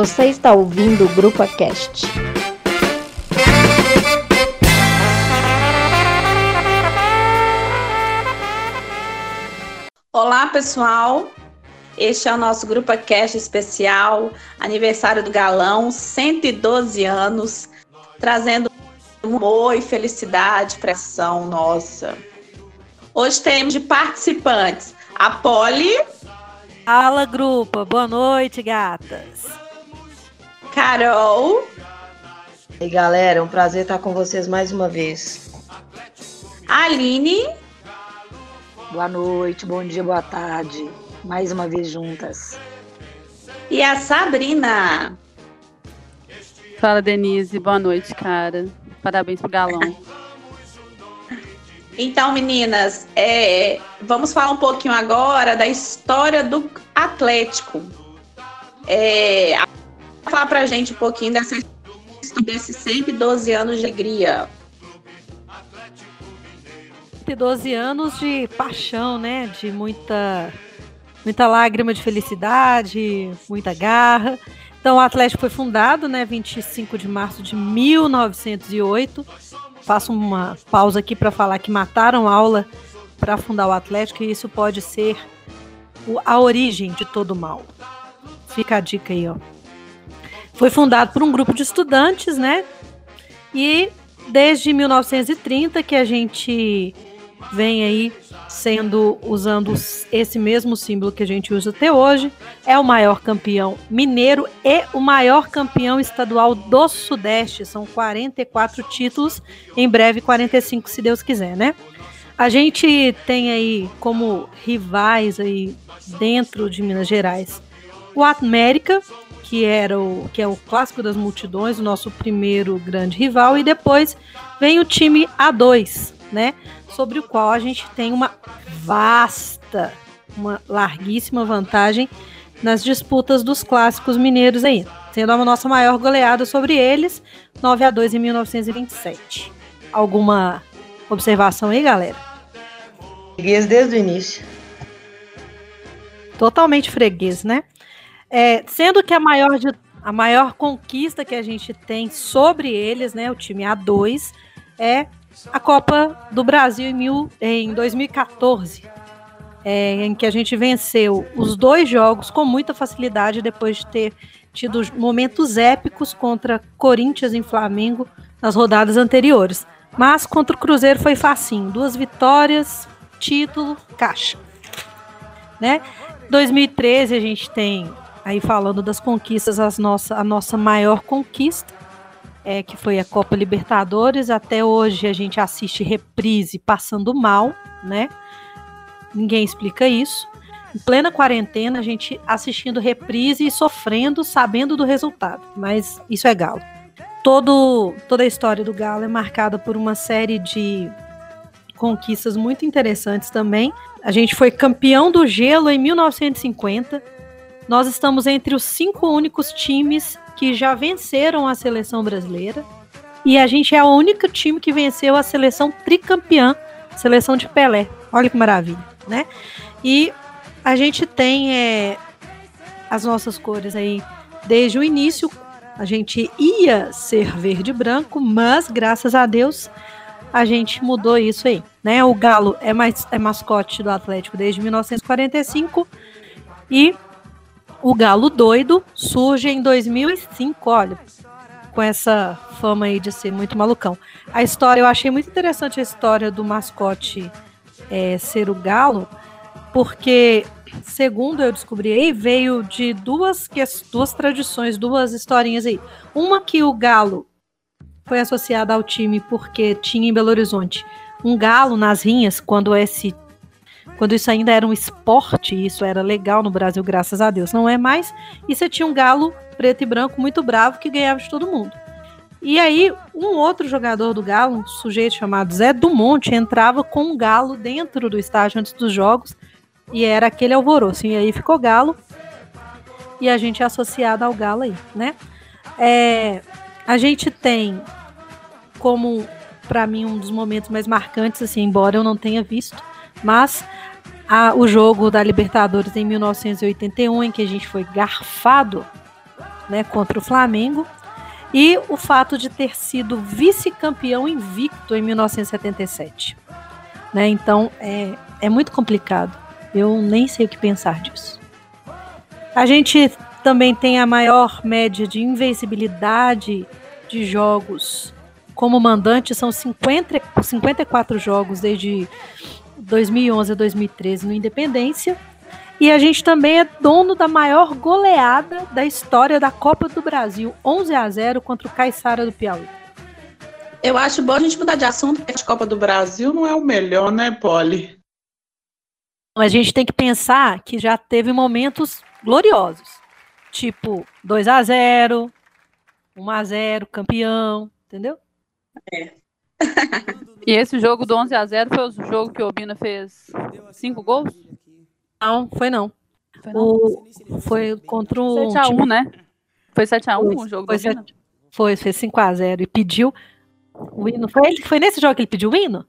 Você está ouvindo o Grupo Cast. Olá, pessoal. Este é o nosso Grupo Cast especial, aniversário do Galão, 112 anos, trazendo humor e felicidade para a ação nossa. Hoje temos de participantes a Polly. Fala, grupo. Boa noite, gatas. Carol. E aí, galera, é um prazer estar com vocês mais uma vez. Aline. Boa noite, bom dia, boa tarde. Mais uma vez juntas. E a Sabrina. Fala, Denise. Boa noite, cara. Parabéns pro galão. Então, meninas, é, vamos falar um pouquinho agora da história do Atlético. É, falar pra gente um pouquinho dessa desses 112 anos de alegria. 112 anos de paixão, né? De muita, muita lágrima de felicidade, muita garra. Então, o Atlético foi fundado, né? 25 de março de 1908 faço uma pausa aqui para falar que mataram aula para fundar o Atlético e isso pode ser a origem de todo mal. Fica a dica aí, ó. Foi fundado por um grupo de estudantes, né? E desde 1930 que a gente vem aí sendo usando esse mesmo símbolo que a gente usa até hoje. É o maior campeão mineiro e o maior campeão estadual do Sudeste. São 44 títulos, em breve 45 se Deus quiser, né? A gente tem aí como rivais aí dentro de Minas Gerais o América, que era o que é o clássico das multidões, o nosso primeiro grande rival, e depois vem o time A2, né? Sobre o qual a gente tem uma vasta, uma larguíssima vantagem nas disputas dos clássicos mineiros aí, sendo a nossa maior goleada sobre eles, 9 a 2 em 1927. Alguma observação aí, galera? Freguês desde o início. Totalmente freguês, né? É, sendo que a maior, de, a maior conquista que a gente tem sobre eles, né, o time A2, é a Copa do Brasil em, mil, em 2014, é, em que a gente venceu os dois jogos com muita facilidade depois de ter tido momentos épicos contra Corinthians e Flamengo nas rodadas anteriores. Mas contra o Cruzeiro foi facinho, duas vitórias, título, caixa. Né? 2013 a gente tem aí falando das conquistas, as nossa, a nossa maior conquista é, que foi a Copa Libertadores. Até hoje a gente assiste reprise passando mal, né? Ninguém explica isso. Em plena quarentena, a gente assistindo reprise e sofrendo, sabendo do resultado. Mas isso é Galo. Todo, toda a história do Galo é marcada por uma série de conquistas muito interessantes também. A gente foi campeão do gelo em 1950. Nós estamos entre os cinco únicos times que já venceram a seleção brasileira. E a gente é o único time que venceu a seleção tricampeã, seleção de Pelé. Olha que maravilha, né? E a gente tem é, as nossas cores aí desde o início. A gente ia ser verde e branco, mas graças a Deus a gente mudou isso aí, né? O Galo é, mais, é mascote do Atlético desde 1945 e o Galo Doido surge em 2005, olha, com essa fama aí de ser muito malucão. A história, eu achei muito interessante a história do mascote é, ser o Galo, porque, segundo eu descobri aí, veio de duas, duas tradições, duas historinhas aí. Uma que o Galo foi associado ao time porque tinha em Belo Horizonte um galo nas rinhas, quando esse quando isso ainda era um esporte, isso era legal no Brasil, graças a Deus. Não é mais. E você tinha um galo preto e branco muito bravo que ganhava de todo mundo. E aí, um outro jogador do Galo, um sujeito chamado Zé Dumont, entrava com um galo dentro do estádio antes dos jogos. E era aquele alvoroço. E aí ficou Galo. E a gente é associado ao Galo aí, né? É, a gente tem como, para mim, um dos momentos mais marcantes, assim, embora eu não tenha visto, mas a, o jogo da Libertadores em 1981, em que a gente foi garfado né, contra o Flamengo, e o fato de ter sido vice-campeão invicto em 1977. Né? Então é, é muito complicado. Eu nem sei o que pensar disso. A gente também tem a maior média de invencibilidade de jogos como mandante, são 50, 54 jogos desde 2011 a 2013 no Independência. E a gente também é dono da maior goleada da história da Copa do Brasil, 11 a 0 contra o Caiçara do Piauí. Eu acho bom a gente mudar de assunto, porque a Copa do Brasil não é o melhor, né, Polly? A gente tem que pensar que já teve momentos gloriosos, tipo 2 a 0 1 a 0 campeão, entendeu? É. e esse jogo do 11 a 0 foi o jogo que o Obina fez cinco gols? Não, foi não. Foi, não? O, foi contra o. 7x1, né? Foi 7x1 o jogo foi do Obina? Foi, fez 5x0 e pediu o hino. Foi, ele, foi nesse jogo que ele pediu o hino?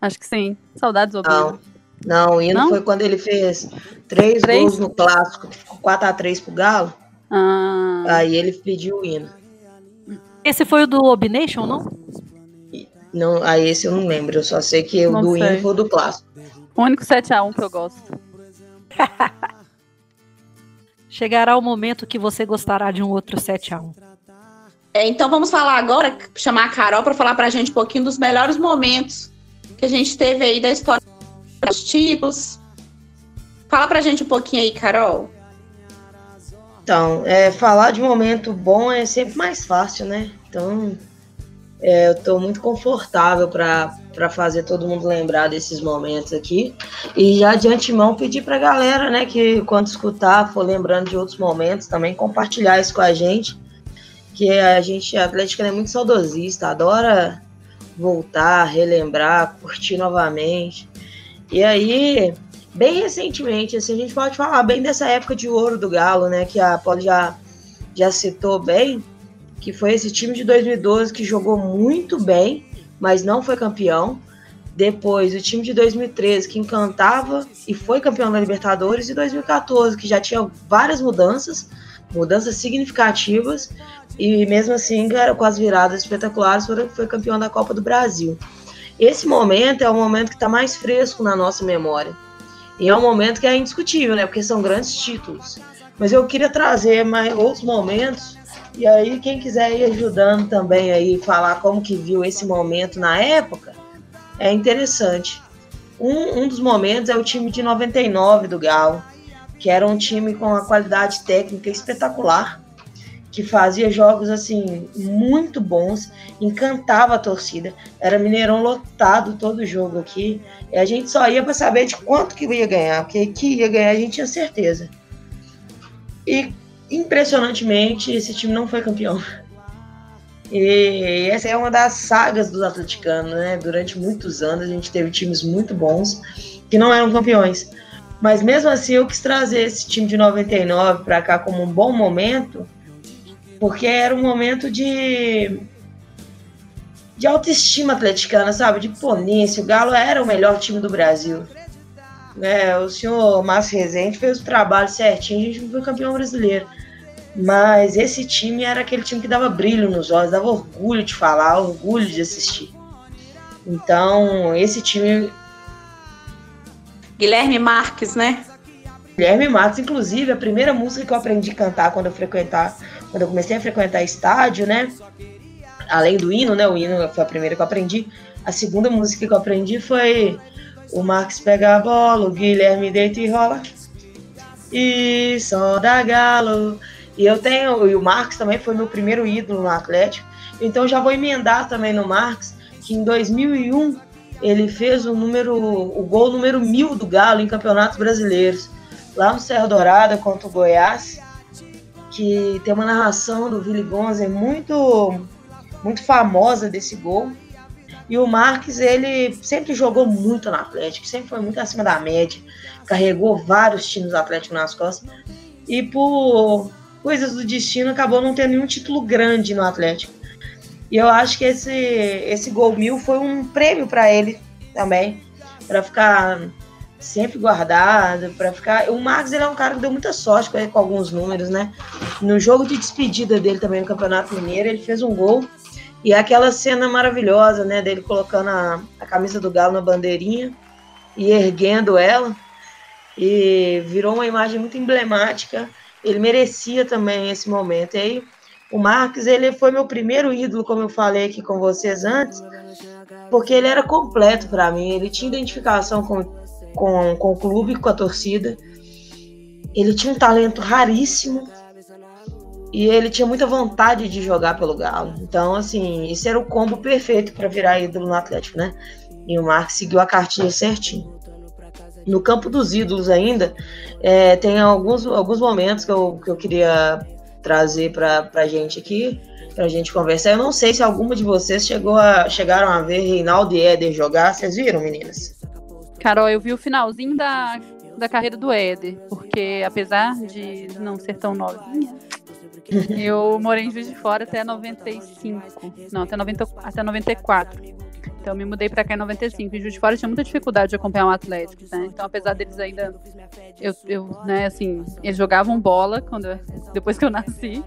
Acho que sim. Saudades do Obina. Não, não o hino não? foi quando ele fez três, três? gols no clássico, 4x3 pro Galo. Ah. Aí ele pediu o hino. Esse foi o do Obnation, não? Não, aí esse eu não lembro. Eu só sei que o do hino foi o do clássico. O único 7x1 que eu gosto. Chegará o momento que você gostará de um outro 7x1. É, então vamos falar agora, chamar a Carol para falar para a gente um pouquinho dos melhores momentos que a gente teve aí da história dos tipos. Fala para a gente um pouquinho aí, Carol. Então, é, falar de momento bom é sempre mais fácil, né? Então, é, eu estou muito confortável para fazer todo mundo lembrar desses momentos aqui. E já de antemão pedir para a galera, né, que quando escutar, for lembrando de outros momentos, também compartilhar isso com a gente. Que a gente, a Atlética, é muito saudosista, adora voltar, relembrar, curtir novamente. E aí, bem recentemente, assim, a gente pode falar bem dessa época de ouro do Galo, né, que a Paulo já, já citou bem que foi esse time de 2012 que jogou muito bem, mas não foi campeão. Depois, o time de 2013 que encantava e foi campeão da Libertadores, e 2014 que já tinha várias mudanças, mudanças significativas, e mesmo assim, com as viradas espetaculares, foi, foi campeão da Copa do Brasil. Esse momento é o momento que está mais fresco na nossa memória. E é um momento que é indiscutível, né? Porque são grandes títulos. Mas eu queria trazer mais outros momentos e aí, quem quiser ir ajudando também aí, falar como que viu esse momento na época, é interessante. Um, um dos momentos é o time de 99 do Galo, que era um time com uma qualidade técnica espetacular, que fazia jogos assim muito bons, encantava a torcida. Era Mineirão lotado todo jogo aqui. E a gente só ia para saber de quanto que ia ganhar, porque que ia ganhar a gente tinha certeza. E impressionantemente, esse time não foi campeão. E essa é uma das sagas dos atleticanos, né? Durante muitos anos a gente teve times muito bons que não eram campeões. Mas mesmo assim eu quis trazer esse time de 99 para cá como um bom momento, porque era um momento de de autoestima atleticana, sabe? De ponência. O Galo era o melhor time do Brasil. É, o senhor Márcio Rezende fez o trabalho certinho, a gente foi campeão brasileiro. Mas esse time era aquele time que dava brilho nos olhos, dava orgulho de falar, orgulho de assistir. Então, esse time. Guilherme Marques, né? Guilherme Marques, inclusive, a primeira música que eu aprendi a cantar quando eu frequentar, quando eu comecei a frequentar estádio, né? Além do hino, né? O hino foi a primeira que eu aprendi. A segunda música que eu aprendi foi o Marques pega a bola, o Guilherme deita e rola. E só da galo. E eu tenho, e o Marques também foi meu primeiro ídolo no Atlético. Então já vou emendar também no Marques, que em 2001 ele fez o número, o gol número mil do Galo em campeonatos brasileiros, lá no Serra Dourada contra o Goiás, que tem uma narração do Willy Gonza muito, muito famosa desse gol. E o Marques, ele sempre jogou muito no Atlético, sempre foi muito acima da média, carregou vários times do Atlético nas costas. E por coisas do destino, acabou não tendo nenhum título grande no Atlético. E eu acho que esse, esse gol mil foi um prêmio para ele também, para ficar sempre guardado para ficar. O Marcos ele é um cara que deu muita sorte com, com alguns números, né? No jogo de despedida dele também no Campeonato Mineiro, ele fez um gol. E é aquela cena maravilhosa, né, dele colocando a, a camisa do Galo na bandeirinha e erguendo ela. E virou uma imagem muito emblemática. Ele merecia também esse momento. E aí, o Marques, ele foi meu primeiro ídolo, como eu falei aqui com vocês antes, porque ele era completo para mim. Ele tinha identificação com, com, com o clube, com a torcida. Ele tinha um talento raríssimo e ele tinha muita vontade de jogar pelo Galo. Então, assim, isso era o combo perfeito para virar ídolo no Atlético, né? E o Marcos seguiu a cartinha certinho. No campo dos ídolos ainda, é, tem alguns, alguns momentos que eu, que eu queria trazer para a gente aqui, para a gente conversar. Eu não sei se alguma de vocês chegou a, chegaram a ver Reinaldo e Éder jogar. Vocês viram, meninas? Carol, eu vi o finalzinho da, da carreira do Éder, porque apesar de não ser tão novinha, eu morei em Juiz de Fora até 95. Não, até, 90, até 94. Então, me mudei para cá em 95. Em Juiz de Fora tinha muita dificuldade de acompanhar o Atlético, né? Então, apesar deles ainda. Eu, eu né, assim, eles jogavam bola quando eu, depois que eu nasci.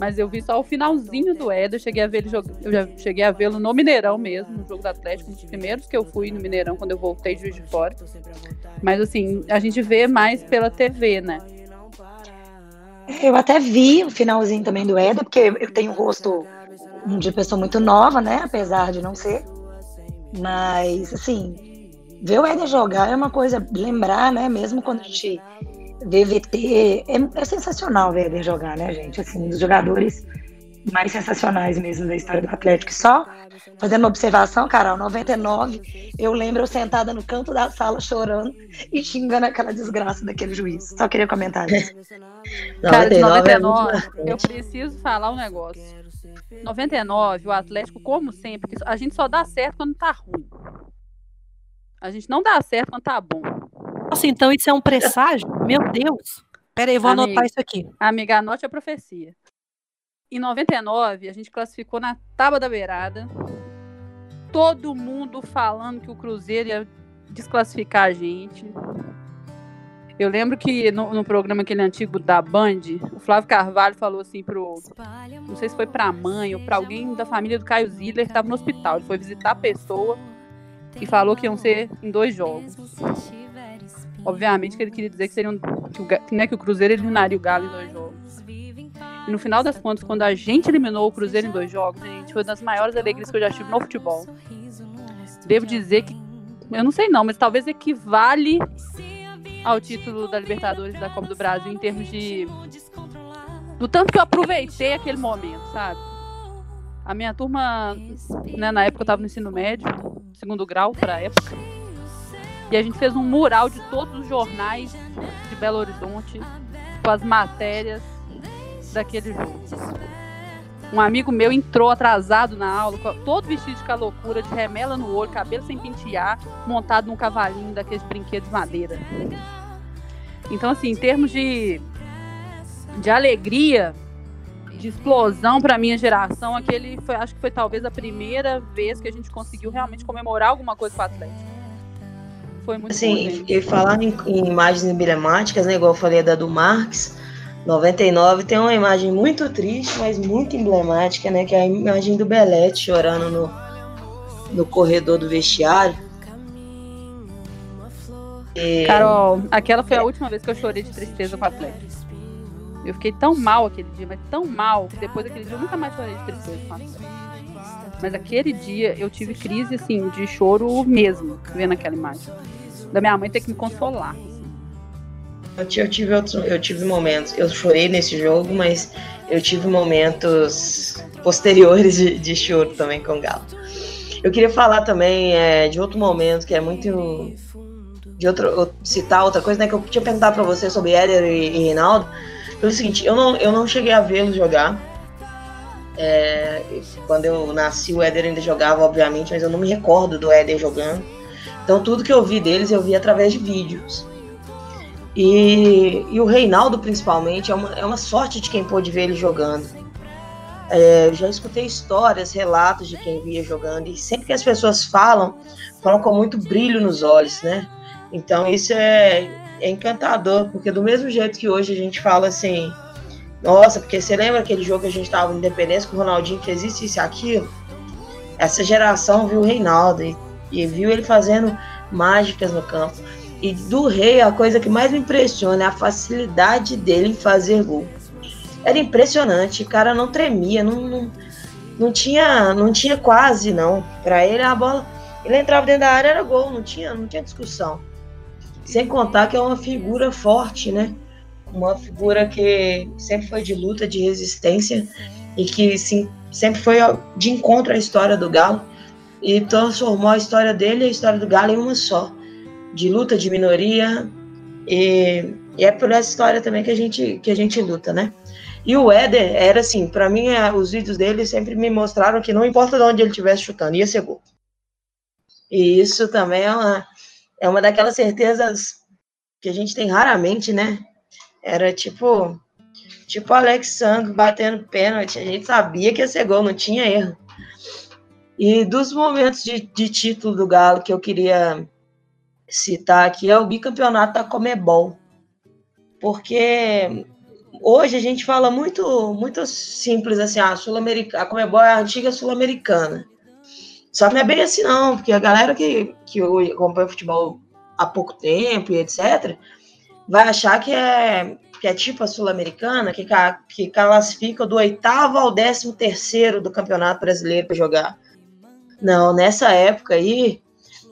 Mas eu vi só o finalzinho do Éder. Cheguei a ver ele Eu já cheguei a vê-lo no Mineirão mesmo, no jogo do Atlético, um dos primeiros que eu fui no Mineirão quando eu voltei de Juiz de Fora. Mas assim, a gente vê mais pela TV, né? Eu até vi o finalzinho também do Éder, porque eu tenho um rosto de pessoa muito nova, né? Apesar de não ser. Mas, assim, ver o Éder jogar é uma coisa, lembrar, né? Mesmo quando a gente vê VT, é, é sensacional ver o Éder jogar, né, gente? Assim, um dos jogadores mais sensacionais mesmo da história do Atlético. Só fazendo uma observação, Carol, 99, eu lembro eu sentada no canto da sala chorando e xingando aquela desgraça daquele juiz. Só queria comentar isso. Cara, de 99, é eu preciso falar um negócio. 99, o Atlético, como sempre, a gente só dá certo quando tá ruim. A gente não dá certo quando tá bom. Nossa, então isso é um presságio? Meu Deus. Pera aí, eu vou amiga, anotar isso aqui. Amiga, anote a profecia. Em 99, a gente classificou na tábua da beirada. Todo mundo falando que o Cruzeiro ia desclassificar a gente. Eu lembro que no, no, programa aquele antigo da Band, o Flávio Carvalho falou assim pro. Não sei se foi pra mãe ou pra alguém da família do Caio Ziller que tava no hospital. Ele foi visitar a pessoa e falou que iam ser em dois jogos. Obviamente que ele queria dizer que seriam. Que o, né, que o Cruzeiro eliminaria o Galo em dois jogos. E no final das contas, quando a gente eliminou o Cruzeiro em dois jogos, gente, foi uma das maiores alegrias que eu já tive no futebol. Devo dizer que. Eu não sei não, mas talvez equivale ao título da Libertadores da Copa do Brasil em termos de. Do tanto que eu aproveitei aquele momento, sabe? A minha turma, né, na época eu estava no ensino médio, segundo grau para a época. E a gente fez um mural de todos os jornais de Belo Horizonte, com as matérias daquele jogo. Um amigo meu entrou atrasado na aula, todo vestido de calocura, de remela no olho, cabelo sem pentear, montado num cavalinho daqueles brinquedos de madeira. Então, assim, em termos de, de alegria, de explosão para minha geração, aquele foi, acho que foi talvez a primeira vez que a gente conseguiu realmente comemorar alguma coisa com o Atlético. Foi muito Assim, e falar em, em, imagens emblemáticas, né, igual eu falei da do Marx, 99 tem uma imagem muito triste, mas muito emblemática, né? Que é a imagem do Belete chorando no, no corredor do vestiário. E... Carol, aquela foi a última vez que eu chorei de tristeza com o Atlético. Eu fiquei tão mal aquele dia, mas tão mal, que depois daquele dia eu nunca mais chorei de tristeza com o Atlético. Mas aquele dia eu tive crise, assim, de choro mesmo, vendo aquela imagem. Da minha mãe ter que me consolar. Eu, eu tive outros, eu tive momentos, eu chorei nesse jogo, mas eu tive momentos posteriores de, de choro também com o Galo. Eu queria falar também é, de outro momento que é muito de outro citar outra coisa, né? Que eu tinha perguntado para você sobre Éder e, e Reinaldo. Foi o seguinte, eu não, eu não cheguei a vê-los jogar. É, quando eu nasci, o Éder ainda jogava, obviamente, mas eu não me recordo do Éder jogando. Então tudo que eu vi deles eu vi através de vídeos. E, e o Reinaldo, principalmente, é uma, é uma sorte de quem pôde ver ele jogando. É, já escutei histórias, relatos de quem via jogando, e sempre que as pessoas falam, falam com muito brilho nos olhos, né? Então isso é, é encantador, porque do mesmo jeito que hoje a gente fala assim, nossa, porque você lembra aquele jogo que a gente tava no Independência que o Ronaldinho fez isso, isso e aquilo? Essa geração viu o Reinaldo e, e viu ele fazendo mágicas no campo. E do Rei, a coisa que mais me impressiona é a facilidade dele em fazer gol. Era impressionante, o cara não tremia, não, não, não tinha, não tinha quase não. Para ele a bola, ele entrava dentro da área era gol, não tinha, não tinha discussão. Sem contar que é uma figura forte, né? Uma figura que sempre foi de luta, de resistência e que sim, sempre foi de encontro à história do Galo e transformou a história dele e a história do Galo em uma só, de luta de minoria e, e é por essa história também que a gente que a gente luta, né? E o Éder era assim, para mim, é, os vídeos dele sempre me mostraram que não importa de onde ele estivesse chutando, ia ser gol. E isso também é uma, é uma daquelas certezas que a gente tem raramente, né? Era tipo, tipo Alex Sang batendo pênalti, a gente sabia que ia ser gol, não tinha erro. E dos momentos de, de título do Galo que eu queria citar aqui é o bicampeonato da Comebol. Porque hoje a gente fala muito muito simples assim, a Sul-Americana, a Comebol é a antiga Sul-Americana. Só que não é bem assim não, porque a galera que, que acompanha futebol há pouco tempo e etc, vai achar que é, que é tipo a Sul-Americana, que, que classifica do oitavo ao décimo terceiro do Campeonato Brasileiro para jogar. Não, nessa época aí,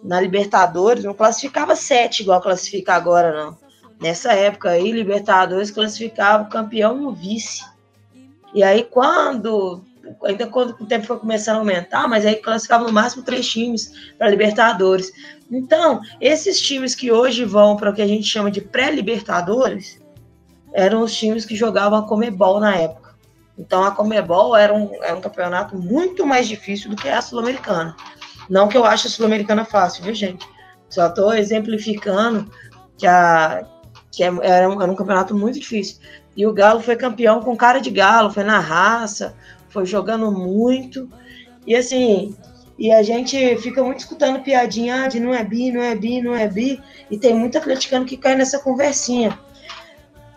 na Libertadores, não classificava sete igual classifica agora, não. Nessa época aí, Libertadores classificava o campeão e o vice. E aí, quando. Ainda quando o tempo foi começando a aumentar, mas aí classificava no máximo três times para Libertadores. Então, esses times que hoje vão para o que a gente chama de pré-Libertadores eram os times que jogavam a Comebol na época. Então, a Comebol era um, era um campeonato muito mais difícil do que a Sul-Americana. Não que eu ache a Sul-Americana fácil, viu, gente? Só estou exemplificando que, a, que é, era, um, era um campeonato muito difícil. E o Galo foi campeão com cara de Galo, foi na raça, foi jogando muito. E assim, e a gente fica muito escutando piadinha de não é bi, não é bi, não é bi. E tem muito atleticano que cai nessa conversinha.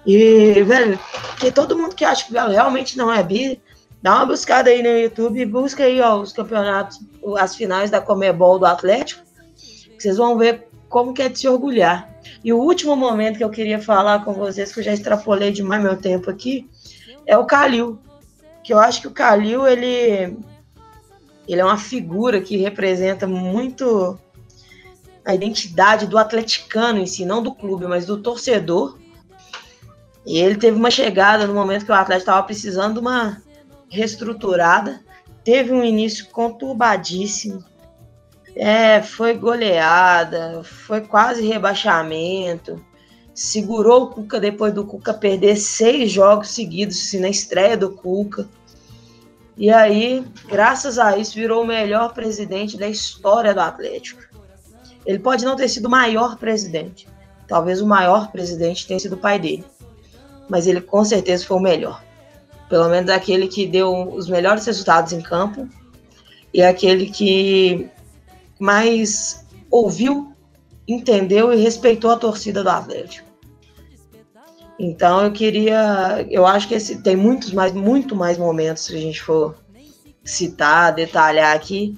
E, velho, que todo mundo que acha que o Galo realmente não é bi, dá uma buscada aí no YouTube, busca aí ó, os campeonatos, as finais da Comebol do Atlético, que vocês vão ver como que é de se orgulhar. E o último momento que eu queria falar com vocês, que eu já extrapolei demais meu tempo aqui, é o Calil. Que eu acho que o Calil, ele, ele é uma figura que representa muito a identidade do atleticano em si, não do clube, mas do torcedor. E ele teve uma chegada no momento que o Atlético estava precisando de uma reestruturada. Teve um início conturbadíssimo. É, foi goleada, foi quase rebaixamento. Segurou o Cuca depois do Cuca perder seis jogos seguidos assim, na estreia do Cuca. E aí, graças a isso, virou o melhor presidente da história do Atlético. Ele pode não ter sido o maior presidente. Talvez o maior presidente tenha sido o pai dele. Mas ele com certeza foi o melhor. Pelo menos aquele que deu os melhores resultados em campo e aquele que mais ouviu, entendeu e respeitou a torcida do Atlético. Então eu queria, eu acho que esse, tem muitos mais, muito mais momentos se a gente for citar, detalhar aqui,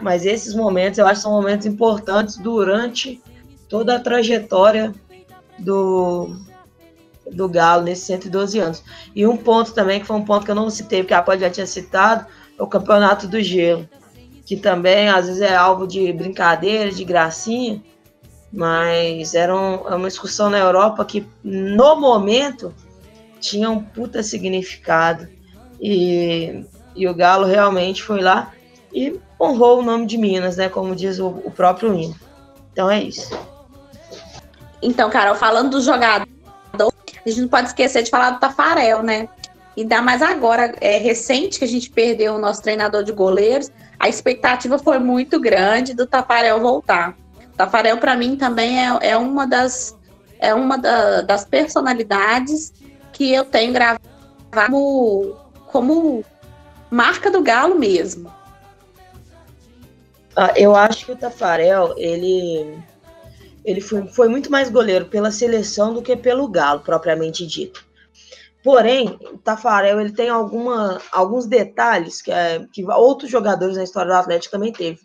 mas esses momentos eu acho que são momentos importantes durante toda a trajetória do, do Galo nesses 112 anos. E um ponto também, que foi um ponto que eu não citei, porque a Pode já tinha citado, é o Campeonato do Gelo que também às vezes é alvo de brincadeira, de gracinha, mas era um, é uma excursão na Europa que no momento tinha um puta significado. E, e o Galo realmente foi lá e honrou o nome de Minas, né? Como diz o, o próprio hino. Então é isso. Então, Carol, falando do jogador, a gente não pode esquecer de falar do Tafarel, né? Ainda mais agora, é recente que a gente perdeu o nosso treinador de goleiros, a expectativa foi muito grande do Tafarel voltar. Tafarel, para mim, também é, é uma das é uma da, das personalidades que eu tenho gravado como, como marca do Galo mesmo. Ah, eu acho que o Tafarel, ele, Ele foi, foi muito mais goleiro pela seleção do que pelo Galo, propriamente dito. Porém, o Tafarel ele tem alguma, alguns detalhes que, é, que outros jogadores na história do Atlético também teve.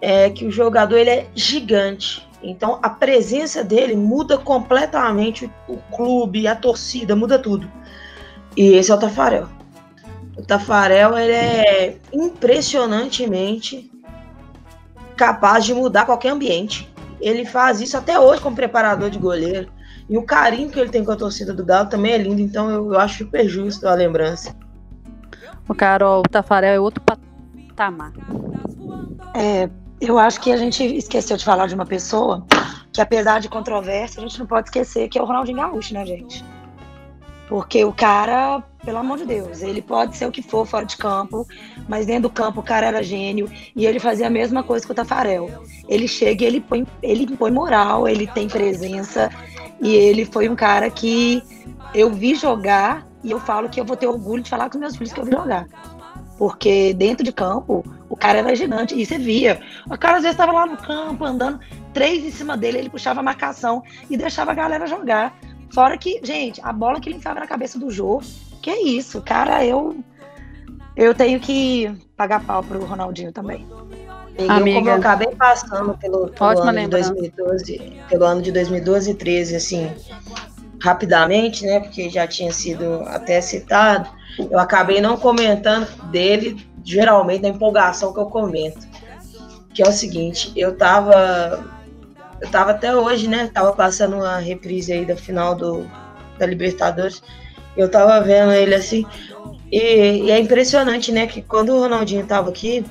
É que o jogador ele é gigante. Então a presença dele muda completamente o clube, a torcida, muda tudo. E esse é o Tafarel. O Tafarel ele é impressionantemente capaz de mudar qualquer ambiente. Ele faz isso até hoje como preparador de goleiro. E o carinho que ele tem com a torcida do Galo também é lindo, então eu, eu acho super justo a lembrança. O Carol, o Tafarel é outro patamar. É, eu acho que a gente esqueceu de falar de uma pessoa que, apesar de controvérsia, a gente não pode esquecer que é o Ronaldinho Gaúcho, né, gente? Porque o cara, pelo amor de Deus, ele pode ser o que for fora de campo, mas dentro do campo o cara era gênio e ele fazia a mesma coisa que o Tafarel. Ele chega e ele põe, ele põe moral, ele tem presença e ele foi um cara que eu vi jogar e eu falo que eu vou ter orgulho de falar com meus filhos que eu vi jogar. Porque dentro de campo, o cara era gigante e você via. O cara às vezes estava lá no campo andando, três em cima dele, ele puxava a marcação e deixava a galera jogar. Fora que, gente, a bola que ele enfiava na cabeça do Jô, que é isso, cara, eu eu tenho que pagar pau pro Ronaldinho também. Amiga. Eu, como eu acabei passando pelo, pelo ano de 2012, pelo ano de 2012 e 13, assim, rapidamente, né? Porque já tinha sido até citado, eu acabei não comentando dele, geralmente na empolgação que eu comento. Que é o seguinte, eu tava eu tava até hoje, né? Tava passando uma reprise aí da final do, da Libertadores. Eu tava vendo ele assim. E, e, é impressionante, né? Que quando o Ronaldinho tava aqui,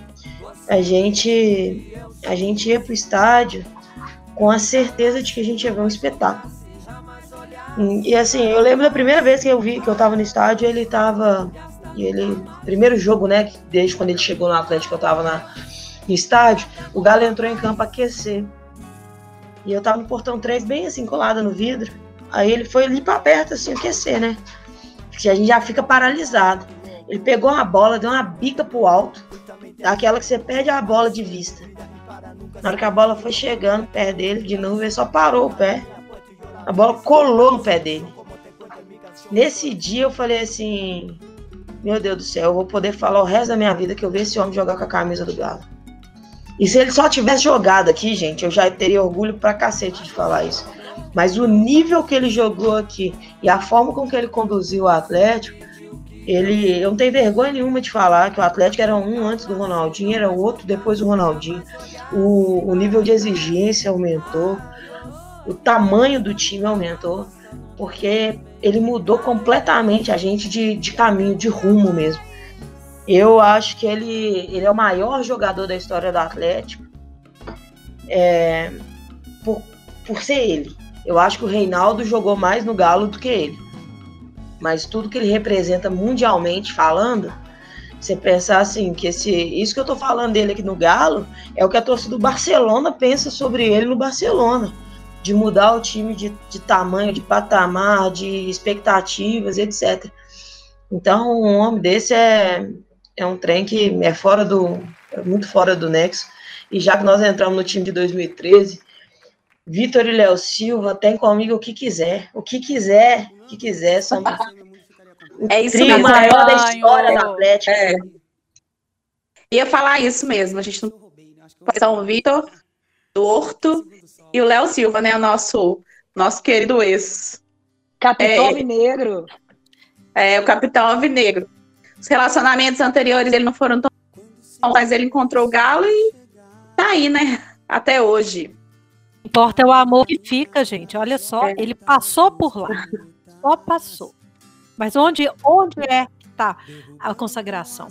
a gente, a gente ia pro estádio com a certeza de que a gente ia ver um espetáculo. E, assim, eu lembro da primeira vez que eu vi que eu tava no estádio, ele tava. Ele. Primeiro jogo, né? Desde quando ele chegou no Atlético, eu tava na, no estádio, o Galo entrou em campo aquecer. E eu tava no portão 3, bem assim, colada no vidro. Aí ele foi ali pra perto, assim, aquecer, né? Porque a gente já fica paralisado. Ele pegou uma bola, deu uma bica pro alto. Aquela que você perde a bola de vista. Na hora que a bola foi chegando perto dele, de novo, ele só parou o pé. A bola colou no pé dele. Nesse dia eu falei assim: Meu Deus do céu, eu vou poder falar o resto da minha vida que eu vi esse homem jogar com a camisa do Galo. E se ele só tivesse jogado aqui, gente, eu já teria orgulho pra cacete de falar isso. Mas o nível que ele jogou aqui e a forma com que ele conduziu o Atlético, ele, eu não tenho vergonha nenhuma de falar que o Atlético era um antes do Ronaldinho, era outro depois do Ronaldinho. O, o nível de exigência aumentou, o tamanho do time aumentou, porque ele mudou completamente a gente de, de caminho, de rumo mesmo. Eu acho que ele, ele é o maior jogador da história do Atlético. É, por, por ser ele. Eu acho que o Reinaldo jogou mais no Galo do que ele. Mas tudo que ele representa mundialmente falando, você pensar assim, que esse, isso que eu tô falando dele aqui no Galo é o que a torcida do Barcelona pensa sobre ele no Barcelona. De mudar o time de, de tamanho, de patamar, de expectativas, etc. Então, um homem desse é, é um trem que é fora do. É muito fora do nexo. E já que nós entramos no time de 2013, Vitor e Léo Silva tem comigo o que quiser. O que quiser, o que quiser. Somos é isso mesmo. maior da história da Atlético. É. Ia falar isso mesmo. A gente não pode o Vitor, Torto e o Léo Silva, né? O nosso, nosso querido ex. Capitão é, Negro. É, o Capitão Alvinegro os relacionamentos anteriores ele não foram tão bons, mas ele encontrou o Galo e tá aí, né? Até hoje. Importa é o amor que fica, gente. Olha só, é. ele passou por lá. Só passou. Mas onde, onde é que tá a consagração?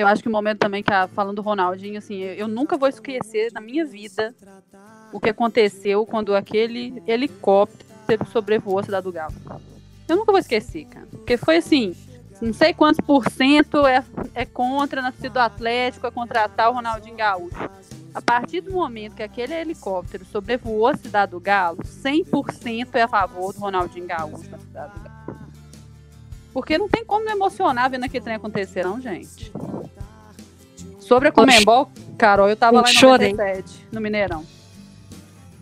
Eu acho que o momento também que falando do Ronaldinho, assim, eu, eu nunca vou esquecer na minha vida o que aconteceu quando aquele helicóptero sobrevoou a cidade do Galo. Eu nunca vou esquecer, cara. Porque foi assim, não sei quantos por cento é, é contra na do Atlético a contratar o Ronaldinho Gaúcho. A partir do momento que aquele helicóptero sobrevoou a cidade do Galo, 100% é a favor do Ronaldinho Gaúcho na cidade do Galo. Porque não tem como me emocionar vendo aquele trem acontecer, não, gente. Sobre a Comembol, Carol, eu tava eu lá em 97, no Mineirão.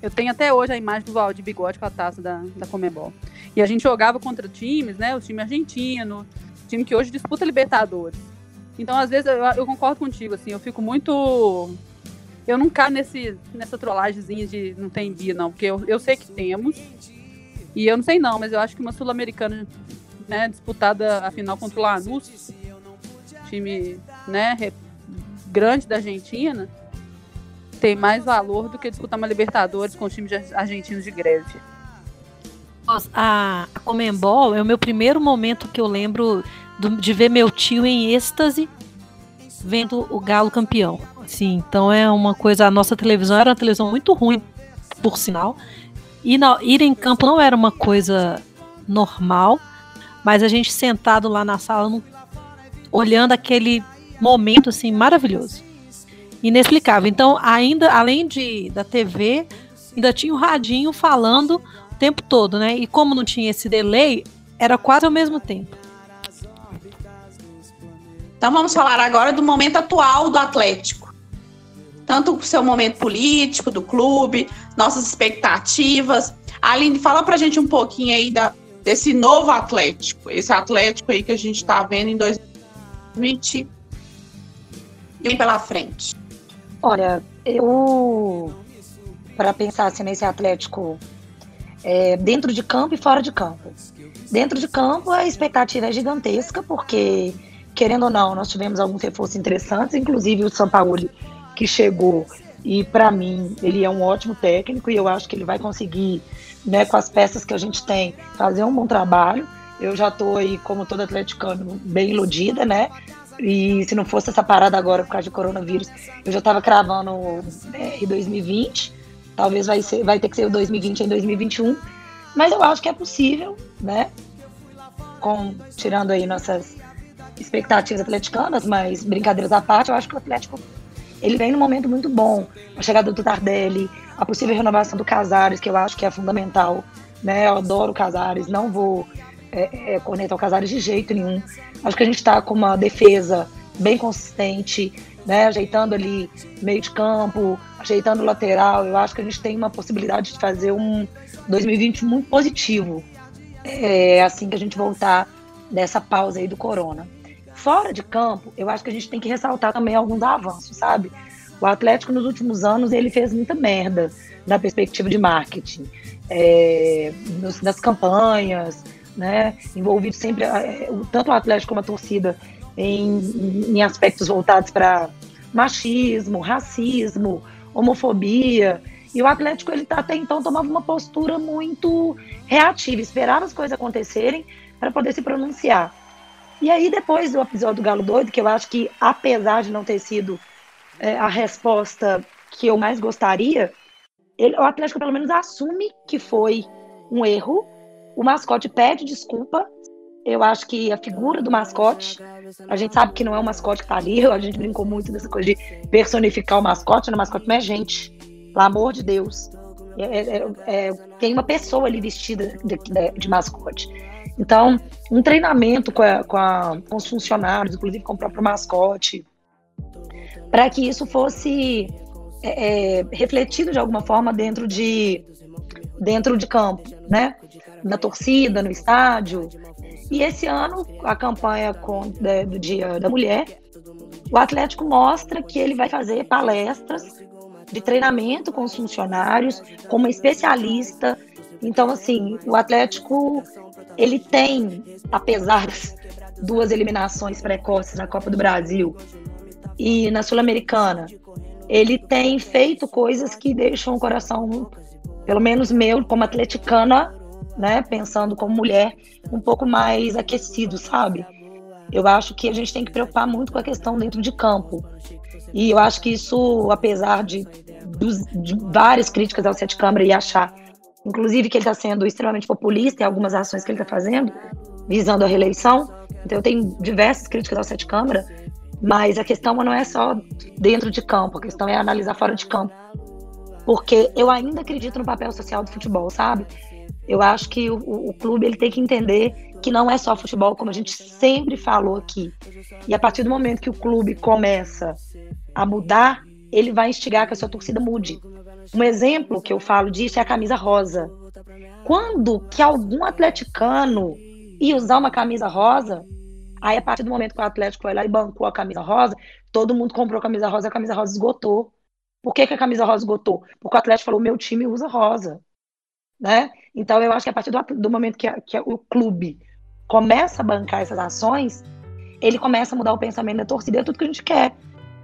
Eu tenho até hoje a imagem do Valdir Bigode com a taça da, da Comebol. E a gente jogava contra times, né? O time argentino, time que hoje disputa Libertadores. Então, às vezes, eu, eu concordo contigo, assim, eu fico muito. Eu não caio nesse, nessa trollagemzinha de não tem dia, não, porque eu, eu sei que temos. E eu não sei não, mas eu acho que uma Sul-Americana, né, disputada a final contra o Lanús, time, né, grande da Argentina, tem mais valor do que disputar uma Libertadores com times argentinos de greve. A, Comembol é o meu primeiro momento que eu lembro do, de ver meu tio em êxtase vendo o Galo campeão. Assim, então é uma coisa. A nossa televisão era uma televisão muito ruim, por sinal. E na, ir em campo não era uma coisa normal, mas a gente sentado lá na sala, no, olhando aquele momento assim maravilhoso, inexplicável. Então, ainda além de da TV, ainda tinha o radinho falando o tempo todo, né? E como não tinha esse delay, era quase ao mesmo tempo. Então vamos falar agora do momento atual do Atlético. Tanto o seu momento político, do clube, nossas expectativas. Aline, fala pra gente um pouquinho aí da, desse novo Atlético, esse Atlético aí que a gente está vendo em 2020 e pela frente. Olha, eu para pensar assim, nesse Atlético é, dentro de campo e fora de campo. Dentro de campo a expectativa é gigantesca porque querendo ou não, nós tivemos alguns reforços interessantes, inclusive o Sampaoli, que chegou e para mim ele é um ótimo técnico e eu acho que ele vai conseguir, né, com as peças que a gente tem, fazer um bom trabalho. Eu já estou aí, como todo atleticano, bem iludida, né? E se não fosse essa parada agora por causa de coronavírus, eu já estava cravando né, em 2020. Talvez vai, ser, vai ter que ser o 2020 em 2021. Mas eu acho que é possível, né? Com, tirando aí nossas expectativas atleticanas, mas brincadeiras à parte, eu acho que o Atlético ele vem num momento muito bom. A chegada do Tardelli, a possível renovação do Casares, que eu acho que é fundamental. Né? Eu adoro o Casares, não vou é, é, conectar o Casares de jeito nenhum. Acho que a gente está com uma defesa bem consistente, né? ajeitando ali meio de campo, ajeitando lateral. Eu acho que a gente tem uma possibilidade de fazer um 2020 muito positivo. É assim que a gente voltar dessa pausa aí do corona. Fora de campo, eu acho que a gente tem que ressaltar também alguns avanços, sabe? O Atlético nos últimos anos ele fez muita merda na perspectiva de marketing, é, nos, nas campanhas, né? Envolvido sempre é, tanto o Atlético como a torcida em, em aspectos voltados para machismo, racismo, homofobia. E o Atlético ele até então tomava uma postura muito reativa, esperava as coisas acontecerem para poder se pronunciar. E aí, depois do episódio do Galo Doido, que eu acho que, apesar de não ter sido é, a resposta que eu mais gostaria, ele, o Atlético pelo menos assume que foi um erro. O mascote pede desculpa. Eu acho que a figura do mascote, a gente sabe que não é o mascote que tá ali, a gente brincou muito dessa coisa de personificar o mascote, né? o mascote não é gente, pelo amor de Deus. É, é, é, é tem uma pessoa ali vestida de, de, de mascote. Então, um treinamento com, a, com, a, com os funcionários, inclusive com o próprio mascote, para que isso fosse é, é, refletido de alguma forma dentro de, dentro de campo, né? Na torcida, no estádio. E esse ano, a campanha com, do Dia da Mulher, o Atlético mostra que ele vai fazer palestras de treinamento com os funcionários, como especialista. Então, assim, o Atlético ele tem, apesar das duas eliminações precoces na Copa do Brasil e na Sul-Americana, ele tem feito coisas que deixam o coração, pelo menos meu, como atleticana, né, pensando como mulher, um pouco mais aquecido, sabe? Eu acho que a gente tem que preocupar muito com a questão dentro de campo. E eu acho que isso, apesar de, de várias críticas ao Sete Câmara e achar inclusive que ele está sendo extremamente populista em algumas ações que ele está fazendo, visando a reeleição. Então eu tenho diversas críticas ao Sete Câmara, mas a questão não é só dentro de campo, a questão é analisar fora de campo. Porque eu ainda acredito no papel social do futebol, sabe? Eu acho que o, o, clube ele tem que entender que não é só futebol, como a gente sempre falou aqui. E a partir do momento que o clube começa a mudar, ele vai instigar que a sua torcida mude. Um exemplo que eu falo disso é a camisa rosa. Quando que algum atleticano ia usar uma camisa rosa, aí a partir do momento que o Atlético foi lá e bancou a camisa rosa, todo mundo comprou a camisa rosa, a camisa rosa esgotou. Por que, que a camisa rosa esgotou? Porque o Atlético falou, meu time usa rosa. Né? Então eu acho que a partir do, do momento que, a, que o clube começa a bancar essas ações, ele começa a mudar o pensamento da torcida, é tudo que a gente quer.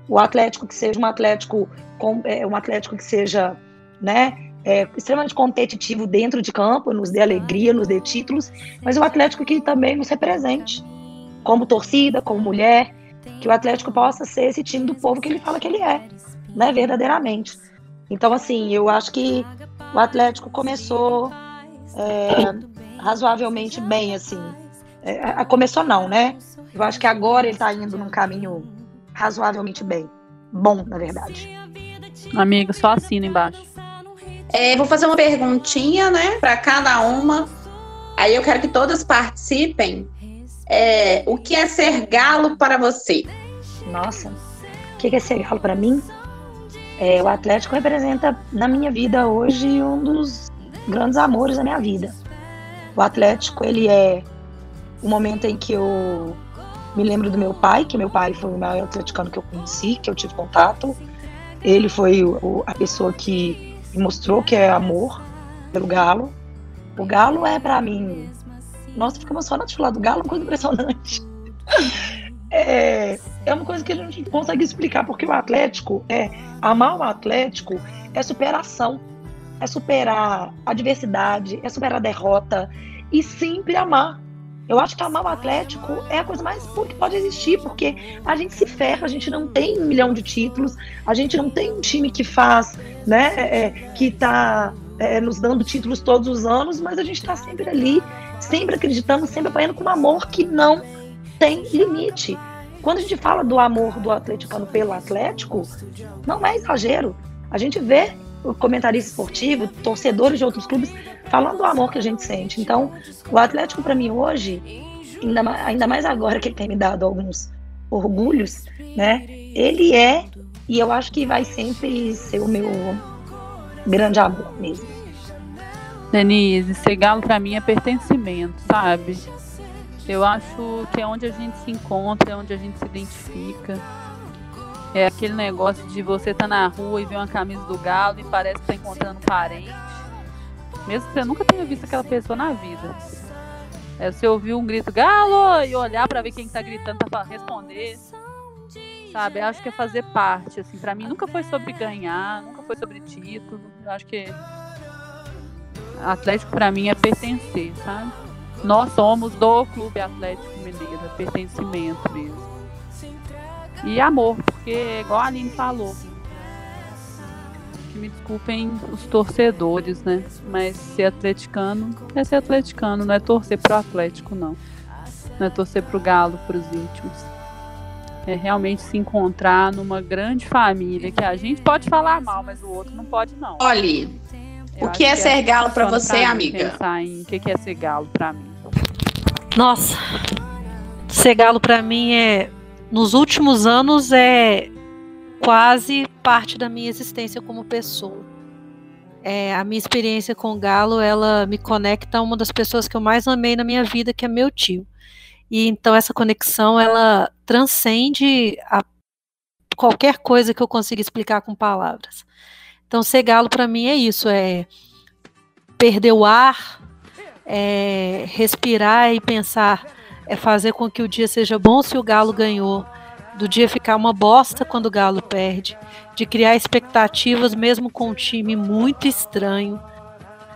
O Atlético que seja um Atlético, com, é, um Atlético que seja, né, é, extremamente competitivo dentro de campo, nos dê alegria, nos dê títulos, mas o Atlético que também nos represente, como torcida, como mulher, que o Atlético possa ser esse time do povo que ele fala que ele é, né, verdadeiramente. Então, assim, eu acho que o Atlético começou é, razoavelmente bem, assim. É, começou não, né? Eu acho que agora ele está indo num caminho razoavelmente bem. Bom, na verdade. Amiga, só assina embaixo. É, vou fazer uma perguntinha, né, para cada uma. Aí eu quero que todas participem. É, o que é ser galo para você? Nossa, o que é ser galo para mim? É, o Atlético representa na minha vida hoje um dos grandes amores da minha vida. O Atlético ele é o momento em que eu me lembro do meu pai, que meu pai foi o maior atleticano que eu conheci, que eu tive contato. Ele foi o, a pessoa que me mostrou que é amor pelo Galo. O Galo é para mim. Nossa, fica emocionado de falar do Galo, uma coisa impressionante. É, é uma coisa que a gente não consegue explicar, porque o Atlético é. Amar o Atlético é superação. É superar a adversidade, é superar a derrota e sempre amar. Eu acho que amar o Atlético é a coisa mais pura que pode existir, porque a gente se ferra, a gente não tem um milhão de títulos, a gente não tem um time que faz, né, é, que está é, nos dando títulos todos os anos, mas a gente está sempre ali, sempre acreditando, sempre apanhando com um amor que não tem limite. Quando a gente fala do amor do atleticano pelo Atlético, não é exagero. A gente vê comentarista esportivo, torcedores de outros clubes falando do amor que a gente sente. Então, o Atlético para mim hoje, ainda mais, ainda mais agora que ele tem me dado alguns orgulhos, né? Ele é e eu acho que vai sempre ser o meu grande amor mesmo. Denise, ser galo para mim é pertencimento, sabe? Eu acho que é onde a gente se encontra, é onde a gente se identifica. É aquele negócio de você tá na rua e ver uma camisa do galo e parece que tá encontrando parente. Mesmo que você nunca tenha visto aquela pessoa na vida. É você ouvir um grito galo e olhar para ver quem está gritando para responder. Sabe? Eu acho que é fazer parte, assim, para mim nunca foi sobre ganhar, nunca foi sobre título. Eu acho que Atlético para mim é pertencer, sabe? Nós somos do Clube Atlético Mineiro, é pertencimento mesmo. E amor, porque igual a Aline falou, que me desculpem os torcedores, né? Mas ser atleticano é ser atleticano, não é torcer pro Atlético, não. Não é torcer pro Galo, pros íntimos. É realmente se encontrar numa grande família que a gente pode falar mal, mas o outro não pode, não. Olha, o que é, ser galo para você, pra amiga? Pensar em o que é ser galo para mim. Nossa, ser galo para mim é nos últimos anos é quase parte da minha existência como pessoa. É, a minha experiência com o Galo, ela me conecta a uma das pessoas que eu mais amei na minha vida, que é meu tio. E então essa conexão, ela transcende a qualquer coisa que eu consiga explicar com palavras. Então ser Galo para mim é isso, é perder o ar, é respirar e pensar, é fazer com que o dia seja bom se o Galo ganhou, do dia ficar uma bosta quando o Galo perde, de criar expectativas mesmo com um time muito estranho,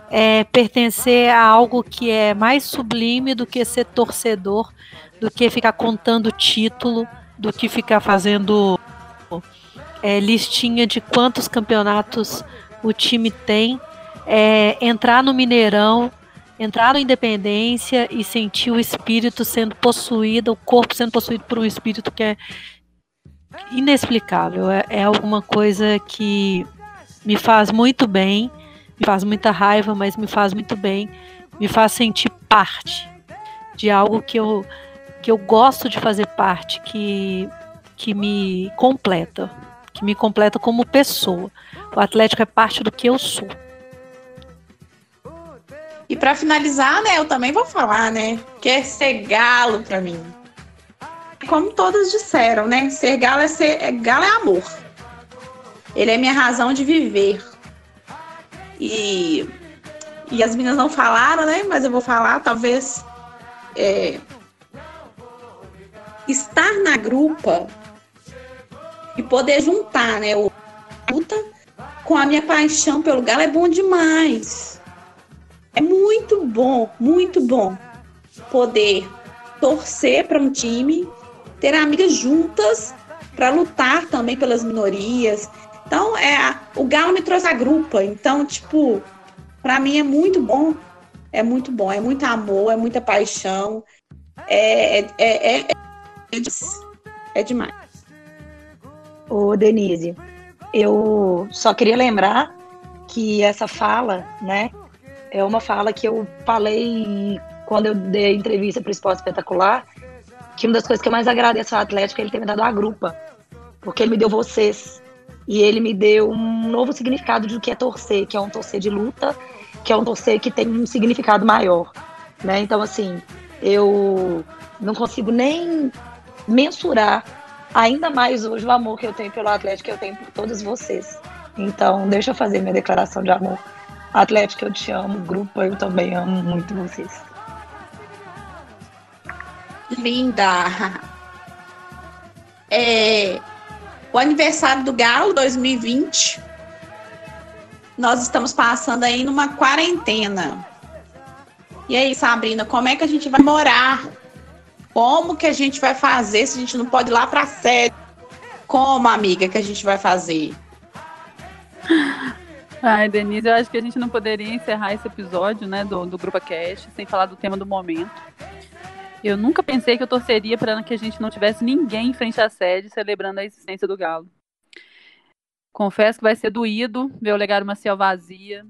é pertencer a algo que é mais sublime do que ser torcedor, do que ficar contando título, do que ficar fazendo é, listinha de quantos campeonatos o time tem, é, entrar no Mineirão, entrar na Independência e sentir o espírito sendo possuído, o corpo sendo possuído por um espírito que é inexplicável. É, é alguma coisa que me faz muito bem, me faz muita raiva, mas me faz muito bem, me faz sentir parte de algo que eu, que eu gosto de fazer parte, que, que me completa, que me completa como pessoa. O Atlético é parte do que eu sou. E para finalizar, né, eu também vou falar, né, que é ser galo para mim. Como todas disseram, né, ser galo é ser é, galo é amor. Ele é minha razão de viver. E e as meninas não falaram, né, mas eu vou falar, talvez é, estar na grupa e poder juntar, né, o luta com a minha paixão pelo galo é bom demais. É muito bom, muito bom poder torcer para um time, ter amigas juntas para lutar também pelas minorias. Então, é, o Galo me trouxe a grupa. Então, tipo, para mim é muito bom. É muito bom, é muito amor, é muita paixão. É, é, é, é, é demais. Ô, Denise, eu só queria lembrar que essa fala, né, é uma fala que eu falei quando eu dei a entrevista para o Esporte Espetacular, que uma das coisas que eu mais agradeço ao Atlético é ele ter me dado a grupa, porque ele me deu vocês, e ele me deu um novo significado do que é torcer, que é um torcer de luta, que é um torcer que tem um significado maior, né? Então, assim, eu não consigo nem mensurar ainda mais hoje o amor que eu tenho pelo Atlético, que eu tenho por todos vocês. Então, deixa eu fazer minha declaração de amor. Atlético, eu te amo. Grupo, eu também amo muito vocês. Linda! É, o aniversário do Galo 2020. Nós estamos passando aí numa quarentena. E aí, Sabrina, como é que a gente vai morar? Como que a gente vai fazer se a gente não pode ir lá para a sede? Como, amiga, que a gente vai fazer? Ai, Denise, eu acho que a gente não poderia encerrar esse episódio, né, do, do Grupo Cast sem falar do tema do momento. Eu nunca pensei que eu torceria para que a gente não tivesse ninguém em frente à sede celebrando a existência do Galo. Confesso que vai ser doído ver o Legado Maciel vazia.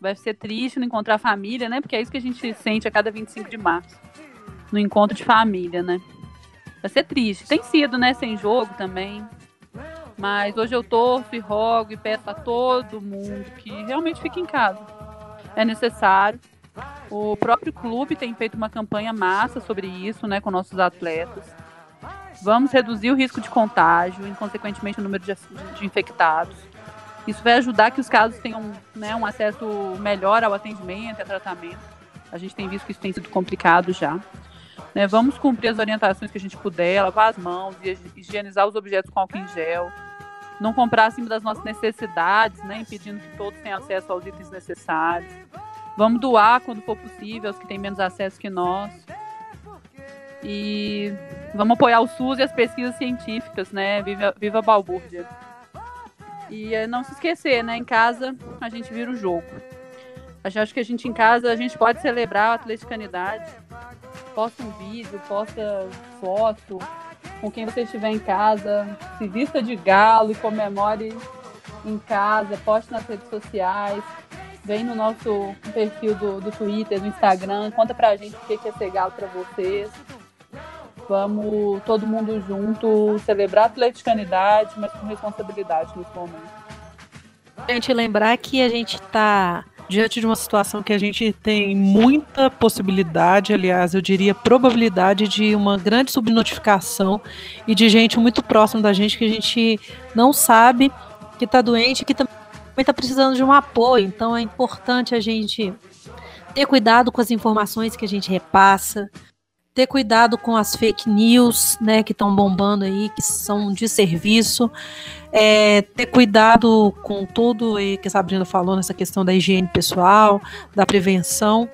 Vai ser triste não encontrar família, né? Porque é isso que a gente sente a cada 25 de março. No encontro de família, né? Vai ser triste. Tem sido, né? Sem jogo também. Mas hoje eu torço e rogo e peço a todo mundo que realmente fique em casa. É necessário. O próprio clube tem feito uma campanha massa sobre isso, né, com nossos atletas. Vamos reduzir o risco de contágio e, consequentemente, o número de, de infectados. Isso vai ajudar que os casos tenham né, um acesso melhor ao atendimento e tratamento. A gente tem visto que isso tem sido complicado já. Né, vamos cumprir as orientações que a gente puder, lavar as mãos, higienizar os objetos com álcool em gel, não comprar acima das nossas necessidades, né, impedindo que todos tenham acesso aos itens necessários. Vamos doar quando for possível aos que têm menos acesso que nós. E vamos apoiar o SUS e as pesquisas científicas, né? Viva, viva balbúrdia. E eh, não se esquecer, né? Em casa a gente vira o jogo. Acho que a gente em casa a gente pode celebrar a atleticanidade posta um vídeo, posta foto com quem você estiver em casa, se vista de galo e comemore em casa, poste nas redes sociais, vem no nosso perfil do, do Twitter, do Instagram, conta pra gente o que é ser galo pra vocês. Vamos todo mundo junto celebrar a atleticanidade, mas com responsabilidade nesse momento. Gente lembrar que a gente está diante de uma situação que a gente tem muita possibilidade, aliás, eu diria probabilidade de uma grande subnotificação e de gente muito próxima da gente que a gente não sabe que está doente, que também está precisando de um apoio. Então é importante a gente ter cuidado com as informações que a gente repassa, ter cuidado com as fake news, né, que estão bombando aí, que são de serviço, é, ter cuidado com tudo que a Sabrina falou nessa questão da higiene pessoal, da prevenção,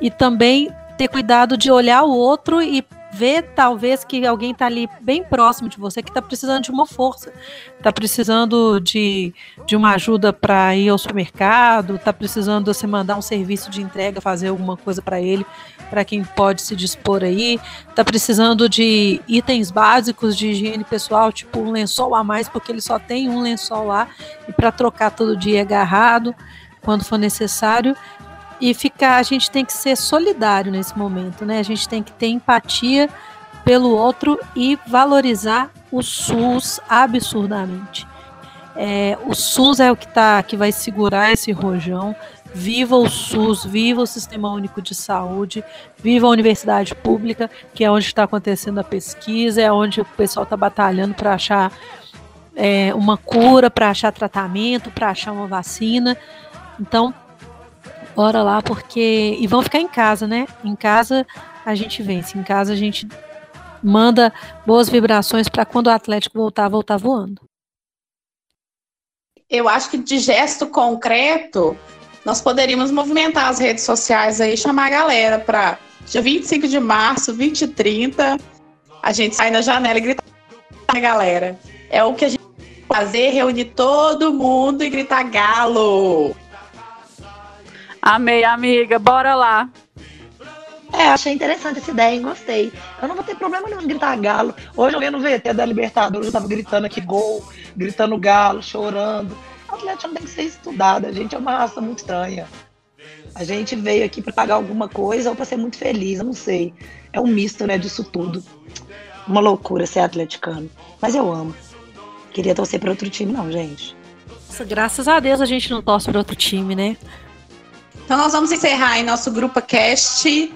e também ter cuidado de olhar o outro e ver talvez que alguém está ali bem próximo de você que está precisando de uma força, está precisando de, de uma ajuda para ir ao supermercado, está precisando você mandar um serviço de entrega, fazer alguma coisa para ele, para quem pode se dispor aí, está precisando de itens básicos de higiene pessoal, tipo um lençol a mais, porque ele só tem um lençol lá, e para trocar todo dia agarrado, quando for necessário e ficar, a gente tem que ser solidário nesse momento, né? A gente tem que ter empatia pelo outro e valorizar o SUS absurdamente. É, o SUS é o que, tá, que vai segurar esse rojão. Viva o SUS, viva o Sistema Único de Saúde, viva a universidade pública, que é onde está acontecendo a pesquisa, é onde o pessoal está batalhando para achar é, uma cura, para achar tratamento, para achar uma vacina. Então, bora lá, porque. E vão ficar em casa, né? Em casa a gente vence, em casa a gente manda boas vibrações para quando o Atlético voltar, voltar voando. Eu acho que de gesto concreto, nós poderíamos movimentar as redes sociais aí, chamar a galera para dia 25 de março, 20 e 30, a gente sai na janela e gritar a galera. É o que a gente fazer, reunir todo mundo e gritar galo. Amei, amiga, bora lá. É, achei interessante essa ideia, hein? gostei. Eu não vou ter problema nenhum em gritar galo. Hoje eu vi no VT da Libertadores, eu tava gritando aqui gol, gritando galo, chorando. O Atlético não tem que ser estudado, a gente é uma raça muito estranha. A gente veio aqui para pagar alguma coisa ou para ser muito feliz, eu não sei. É um misto, né, disso tudo. Uma loucura ser atleticano. Mas eu amo. Queria torcer para outro time, não, gente. Nossa, graças a Deus a gente não torce para outro time, né? Então nós vamos encerrar em nosso grupo cast.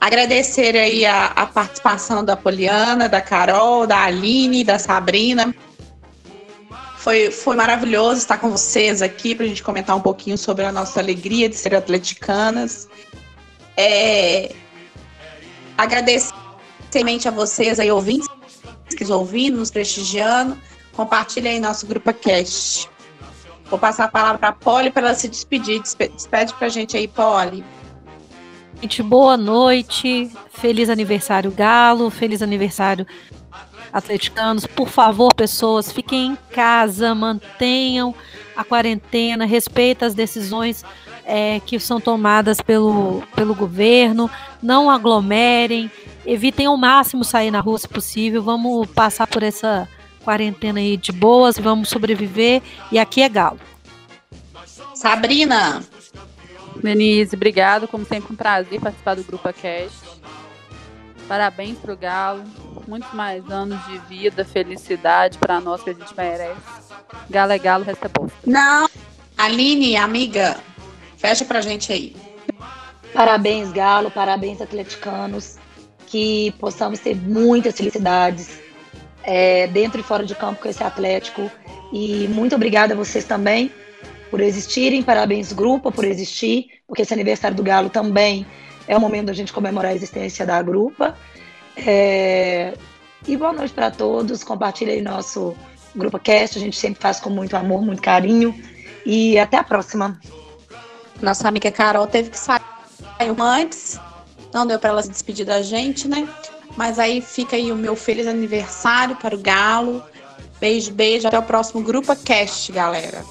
Agradecer aí a, a participação da Poliana, da Carol, da Aline, da Sabrina. Foi, foi maravilhoso estar com vocês aqui para a gente comentar um pouquinho sobre a nossa alegria de ser atleticanas. É, agradecer a vocês aí, ouvintes, que ouvindo, nos prestigiando. Compartilhe aí nosso grupo cast. Vou passar a palavra para a Polly para ela se despedir. Despede para a gente aí, Polly. Gente, boa noite. Feliz aniversário, Galo. Feliz aniversário, atleticanos, por favor, pessoas, fiquem em casa, mantenham a quarentena, respeitem as decisões é, que são tomadas pelo, pelo governo, não aglomerem, evitem ao máximo sair na rua se possível, vamos passar por essa quarentena aí de boas, vamos sobreviver e aqui é Galo. Sabrina. Denise, obrigado, como sempre um prazer participar do Grupo Cast. Parabéns pro Galo. Muitos mais anos de vida, felicidade para nós que a gente merece. Galo é galo, resta bosta. Não. Aline, amiga, fecha pra gente aí. Parabéns, Galo, parabéns, atleticanos. Que possamos ter muitas felicidades é, dentro e fora de campo com esse Atlético. E muito obrigada a vocês também por existirem. Parabéns, grupo, por existir, porque esse aniversário do Galo também é o momento da gente comemorar a existência da grupa. É... E boa noite para todos. Compartilhe aí nosso Grupo Cast. A gente sempre faz com muito amor, muito carinho. E até a próxima. Nossa amiga Carol teve que sair antes. Não deu para ela se despedir da gente, né? Mas aí fica aí o meu feliz aniversário para o Galo. Beijo, beijo. Até o próximo Grupo Cast, galera.